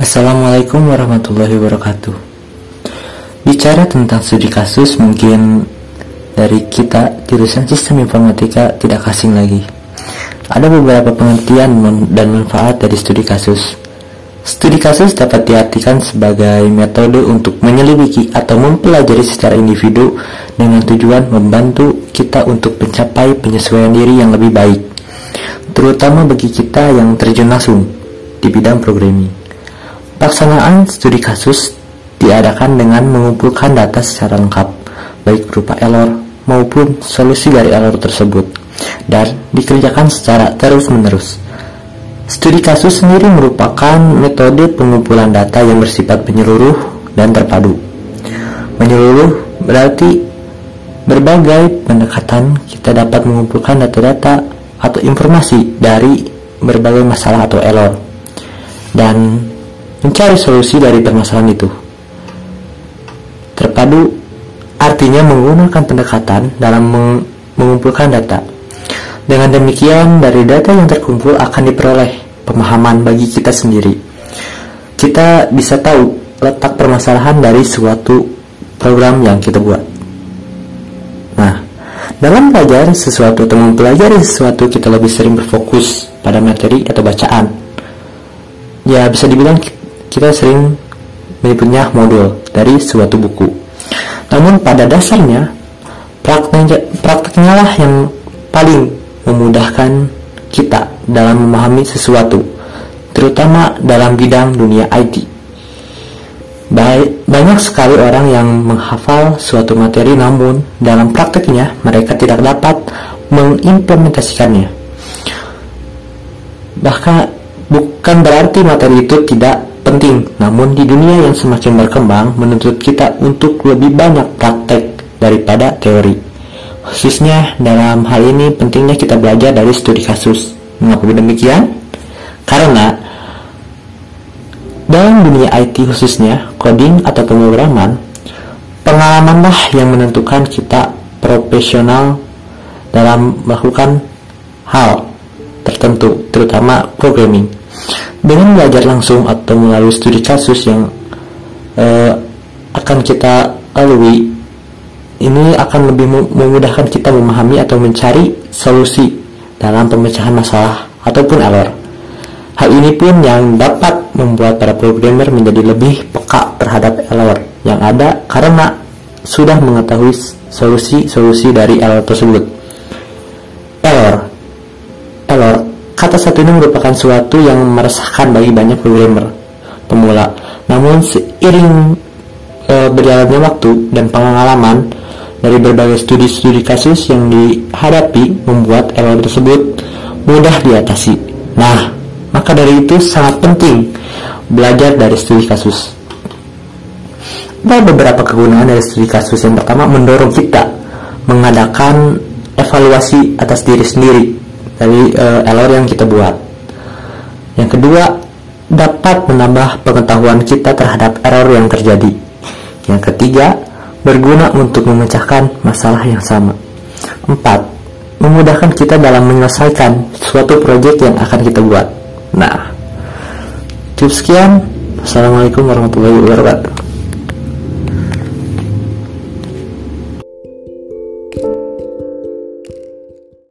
Assalamualaikum warahmatullahi wabarakatuh. Bicara tentang studi kasus mungkin dari kita jurusan sistem informatika tidak asing lagi. Ada beberapa pengertian dan manfaat dari studi kasus. Studi kasus dapat diartikan sebagai metode untuk menyelidiki atau mempelajari secara individu dengan tujuan membantu kita untuk mencapai penyesuaian diri yang lebih baik, terutama bagi kita yang terjun langsung di bidang programming. Pelaksanaan studi kasus diadakan dengan mengumpulkan data secara lengkap, baik berupa error maupun solusi dari error tersebut, dan dikerjakan secara terus-menerus. Studi kasus sendiri merupakan metode pengumpulan data yang bersifat menyeluruh dan terpadu. Menyeluruh berarti berbagai pendekatan kita dapat mengumpulkan data-data atau informasi dari berbagai masalah atau error dan mencari solusi dari permasalahan itu. Terpadu artinya menggunakan pendekatan dalam mengumpulkan data. Dengan demikian, dari data yang terkumpul akan diperoleh pemahaman bagi kita sendiri. Kita bisa tahu letak permasalahan dari suatu program yang kita buat. Nah, dalam belajar sesuatu atau mempelajari sesuatu, kita lebih sering berfokus pada materi atau bacaan. Ya, bisa dibilang kita sering menyebutnya modul dari suatu buku. Namun pada dasarnya prakteknya, prakteknya lah yang paling memudahkan kita dalam memahami sesuatu, terutama dalam bidang dunia IT. Baik, banyak sekali orang yang menghafal suatu materi namun dalam prakteknya mereka tidak dapat mengimplementasikannya. Bahkan bukan berarti materi itu tidak penting, namun di dunia yang semakin berkembang menuntut kita untuk lebih banyak praktek daripada teori. Khususnya dalam hal ini pentingnya kita belajar dari studi kasus. Mengapa demikian? Karena IT khususnya, coding atau pemrograman, pengalamanlah yang menentukan kita profesional dalam melakukan hal tertentu, terutama programming. Dengan belajar langsung atau melalui studi kasus yang uh, akan kita lalui, ini akan lebih memudahkan kita memahami atau mencari solusi dalam pemecahan masalah ataupun error. Hal ini pun yang dapat membuat para programmer menjadi lebih peka terhadap error yang ada karena sudah mengetahui solusi-solusi dari error tersebut. Error Error Kata satu ini merupakan suatu yang meresahkan bagi banyak programmer pemula. Namun seiring e, berjalannya waktu dan pengalaman dari berbagai studi-studi kasus yang dihadapi membuat error tersebut mudah diatasi. Nah, maka dari itu sangat penting belajar dari studi kasus. Ada beberapa kegunaan dari studi kasus yang pertama mendorong kita mengadakan evaluasi atas diri sendiri dari uh, error yang kita buat. Yang kedua, dapat menambah pengetahuan kita terhadap error yang terjadi. Yang ketiga, berguna untuk memecahkan masalah yang sama. Empat, memudahkan kita dalam menyelesaikan suatu proyek yang akan kita buat. Nah, cukup sekian. Assalamualaikum warahmatullahi wabarakatuh.